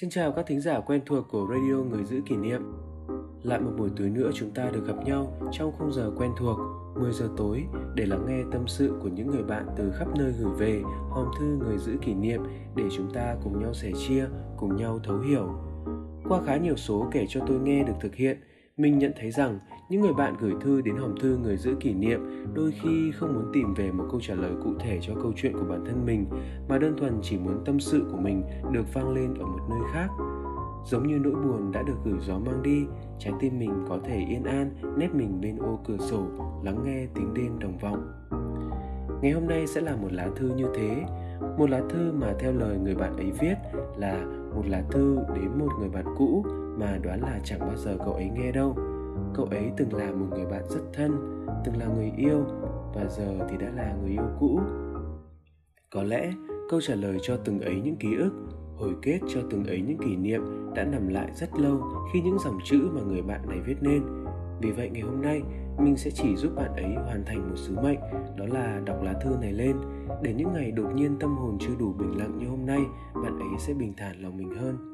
Xin chào các thính giả quen thuộc của Radio Người Giữ Kỷ Niệm Lại một buổi tối nữa chúng ta được gặp nhau trong khung giờ quen thuộc 10 giờ tối để lắng nghe tâm sự của những người bạn từ khắp nơi gửi về hòm thư Người Giữ Kỷ Niệm để chúng ta cùng nhau sẻ chia, cùng nhau thấu hiểu. Qua khá nhiều số kể cho tôi nghe được thực hiện, mình nhận thấy rằng những người bạn gửi thư đến hòm thư người giữ kỷ niệm đôi khi không muốn tìm về một câu trả lời cụ thể cho câu chuyện của bản thân mình, mà đơn thuần chỉ muốn tâm sự của mình được vang lên ở một nơi khác. Giống như nỗi buồn đã được gửi gió mang đi, trái tim mình có thể yên an, nép mình bên ô cửa sổ, lắng nghe tiếng đêm đồng vọng. Ngày hôm nay sẽ là một lá thư như thế. Một lá thư mà theo lời người bạn ấy viết là một lá thư đến một người bạn cũ mà đoán là chẳng bao giờ cậu ấy nghe đâu cậu ấy từng là một người bạn rất thân, từng là người yêu, và giờ thì đã là người yêu cũ. Có lẽ câu trả lời cho từng ấy những ký ức, hồi kết cho từng ấy những kỷ niệm đã nằm lại rất lâu khi những dòng chữ mà người bạn này viết nên. Vì vậy ngày hôm nay, mình sẽ chỉ giúp bạn ấy hoàn thành một sứ mệnh, đó là đọc lá thư này lên. Để những ngày đột nhiên tâm hồn chưa đủ bình lặng như hôm nay, bạn ấy sẽ bình thản lòng mình hơn.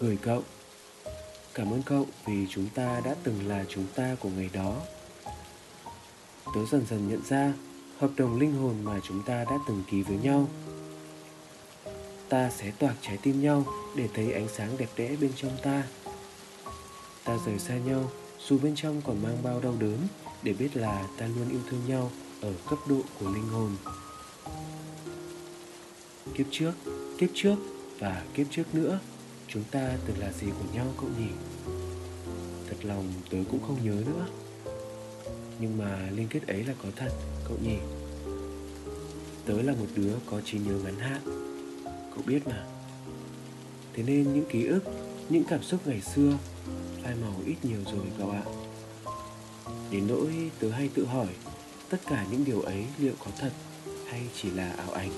Gửi cậu. Cảm ơn cậu vì chúng ta đã từng là chúng ta của ngày đó. Tớ dần dần nhận ra hợp đồng linh hồn mà chúng ta đã từng ký với nhau. Ta sẽ toạc trái tim nhau để thấy ánh sáng đẹp đẽ bên trong ta. Ta rời xa nhau, dù bên trong còn mang bao đau đớn, để biết là ta luôn yêu thương nhau ở cấp độ của linh hồn. Kiếp trước kiếp trước và kiếp trước nữa chúng ta từng là gì của nhau cậu nhỉ? Thật lòng tớ cũng không nhớ nữa. Nhưng mà liên kết ấy là có thật, cậu nhỉ? Tớ là một đứa có trí nhớ ngắn hạn. Cậu biết mà. Thế nên những ký ức, những cảm xúc ngày xưa, phai màu ít nhiều rồi cậu ạ. Đến nỗi tớ hay tự hỏi, tất cả những điều ấy liệu có thật hay chỉ là ảo ảnh?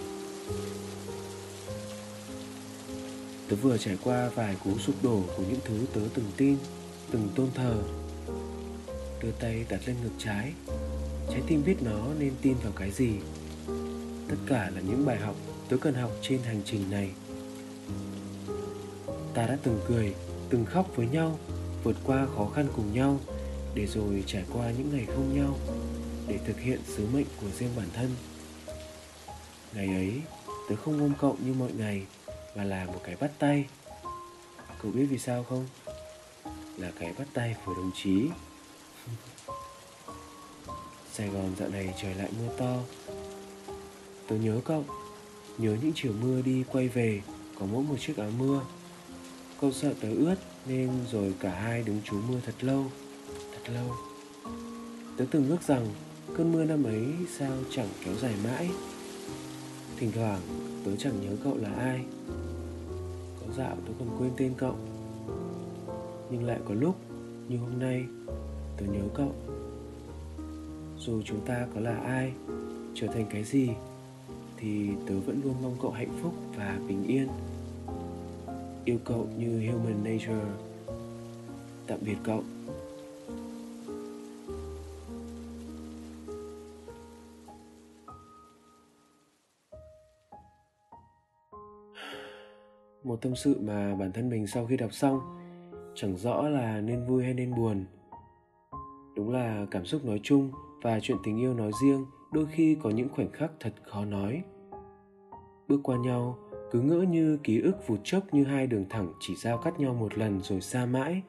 Tớ vừa trải qua vài cú sụp đổ của những thứ tớ từng tin, từng tôn thờ. Đưa tay đặt lên ngực trái trái tim biết nó nên tin vào cái gì. Tất cả là những bài học tớ cần học trên hành trình này. Ta đã từng cười, từng khóc với nhau, vượt qua khó khăn cùng nhau, để rồi trải qua những ngày không nhau, để thực hiện sứ mệnh của riêng bản thân. Ngày ấy, tớ không ôm cậu như mọi ngày và là một cái bắt tay. Cậu biết vì sao không? Là cái bắt tay của đồng chí. Sài gòn dạo này trời lại mưa to. Tớ nhớ cậu, nhớ những chiều mưa đi quay về, có mỗi một chiếc áo mưa. Cậu sợ tớ ướt nên rồi cả hai đứng trú mưa thật lâu thật lâu. Tớ từng ước rằng cơn mưa năm ấy sao chẳng kéo dài mãi. Thỉnh thoảng tớ chẳng nhớ cậu là ai dạo tôi còn quên tên cậu. Nhưng lại có lúc như hôm nay, tôi nhớ cậu. Dù chúng ta có là ai, trở thành cái gì, thì tớ vẫn luôn mong cậu hạnh phúc và bình yên. Yêu cậu như human nature. Tạm biệt cậu. Một tâm sự mà bản thân mình sau khi đọc xong, chẳng rõ là nên vui hay nên buồn. Đúng là cảm xúc nói chung và chuyện tình yêu nói riêng đôi khi có những khoảnh khắc thật khó nói. Bước qua nhau, cứ ngỡ như ký ức vụt chốc như hai đường thẳng chỉ giao cắt nhau một lần rồi xa mãi.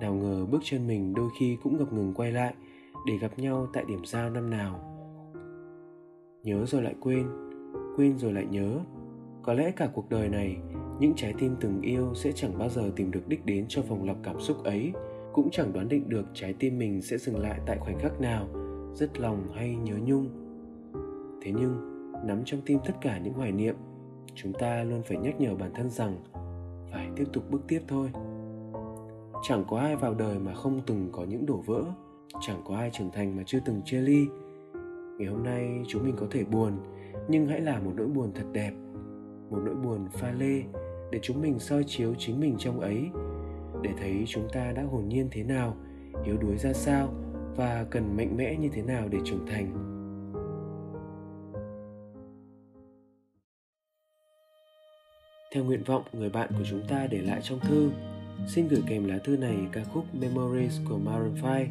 Nào ngờ bước chân mình đôi khi cũng ngập ngừng quay lại để gặp nhau tại điểm giao năm nào. Nhớ rồi lại quên quên rồi lại nhớ. Có lẽ cả cuộc đời này những trái tim từng yêu sẽ chẳng bao giờ tìm được đích đến cho vòng lặp cảm xúc ấy. Cũng chẳng đoán định được trái tim mình sẽ dừng lại tại khoảnh khắc nào. Rất lòng hay nhớ nhung. Thế nhưng, nắm trong tim tất cả những hoài niệm, chúng ta luôn phải nhắc nhở bản thân rằng phải tiếp tục bước tiếp thôi. Chẳng có ai vào đời mà không từng có những đổ vỡ. Chẳng có ai trưởng thành mà chưa từng chia ly. Ngày hôm nay, chúng mình có thể buồn, nhưng hãy là một nỗi buồn thật đẹp, một nỗi buồn pha lê để chúng mình soi chiếu chính mình trong ấy để thấy chúng ta đã hồn nhiên thế nào yếu đuối ra sao và cần mạnh mẽ như thế nào để trưởng thành theo nguyện vọng người bạn của chúng ta để lại trong thư xin gửi kèm lá thư này ca khúc Memories của Maroon 5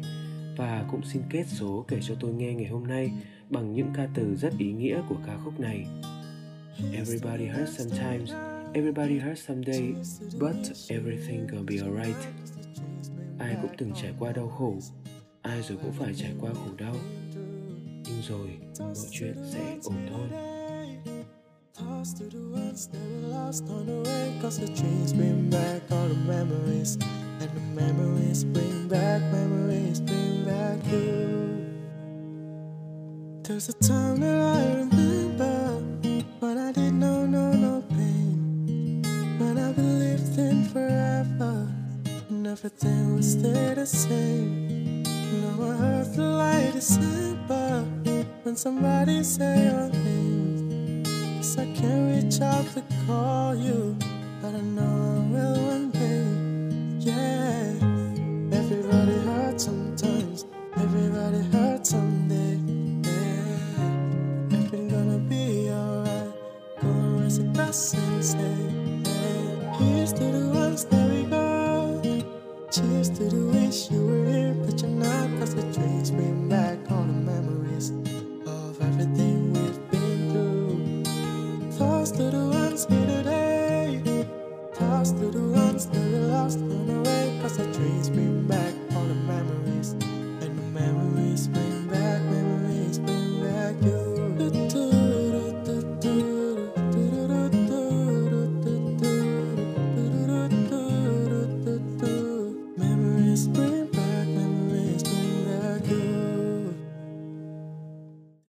và cũng xin kết số kể cho tôi nghe ngày hôm nay bằng những ca từ rất ý nghĩa của ca khúc này. Everybody hurts sometimes, everybody hurts someday, but everything gonna be alright. Ai cũng từng trải qua đau khổ, ai rồi cũng phải trải qua khổ đau. Nhưng rồi mọi chuyện sẽ ổn thôi. The that we lost on the way Cause the dreams bring back all the memories And the memories bring back, memories bring back you There's a time that I remember And everything would stay the same Now I heard the light December When somebody say your name. Cause I can't reach out to call you But I know I will one day. Yeah Everybody hurts sometimes. Everybody hurts someday. Yeah Everything gonna be alright. Gonna raise a glass Tossed to the winds through day. Tossed to the winds the lost and away. Cause the dreams bring back all the memories. And the memories bring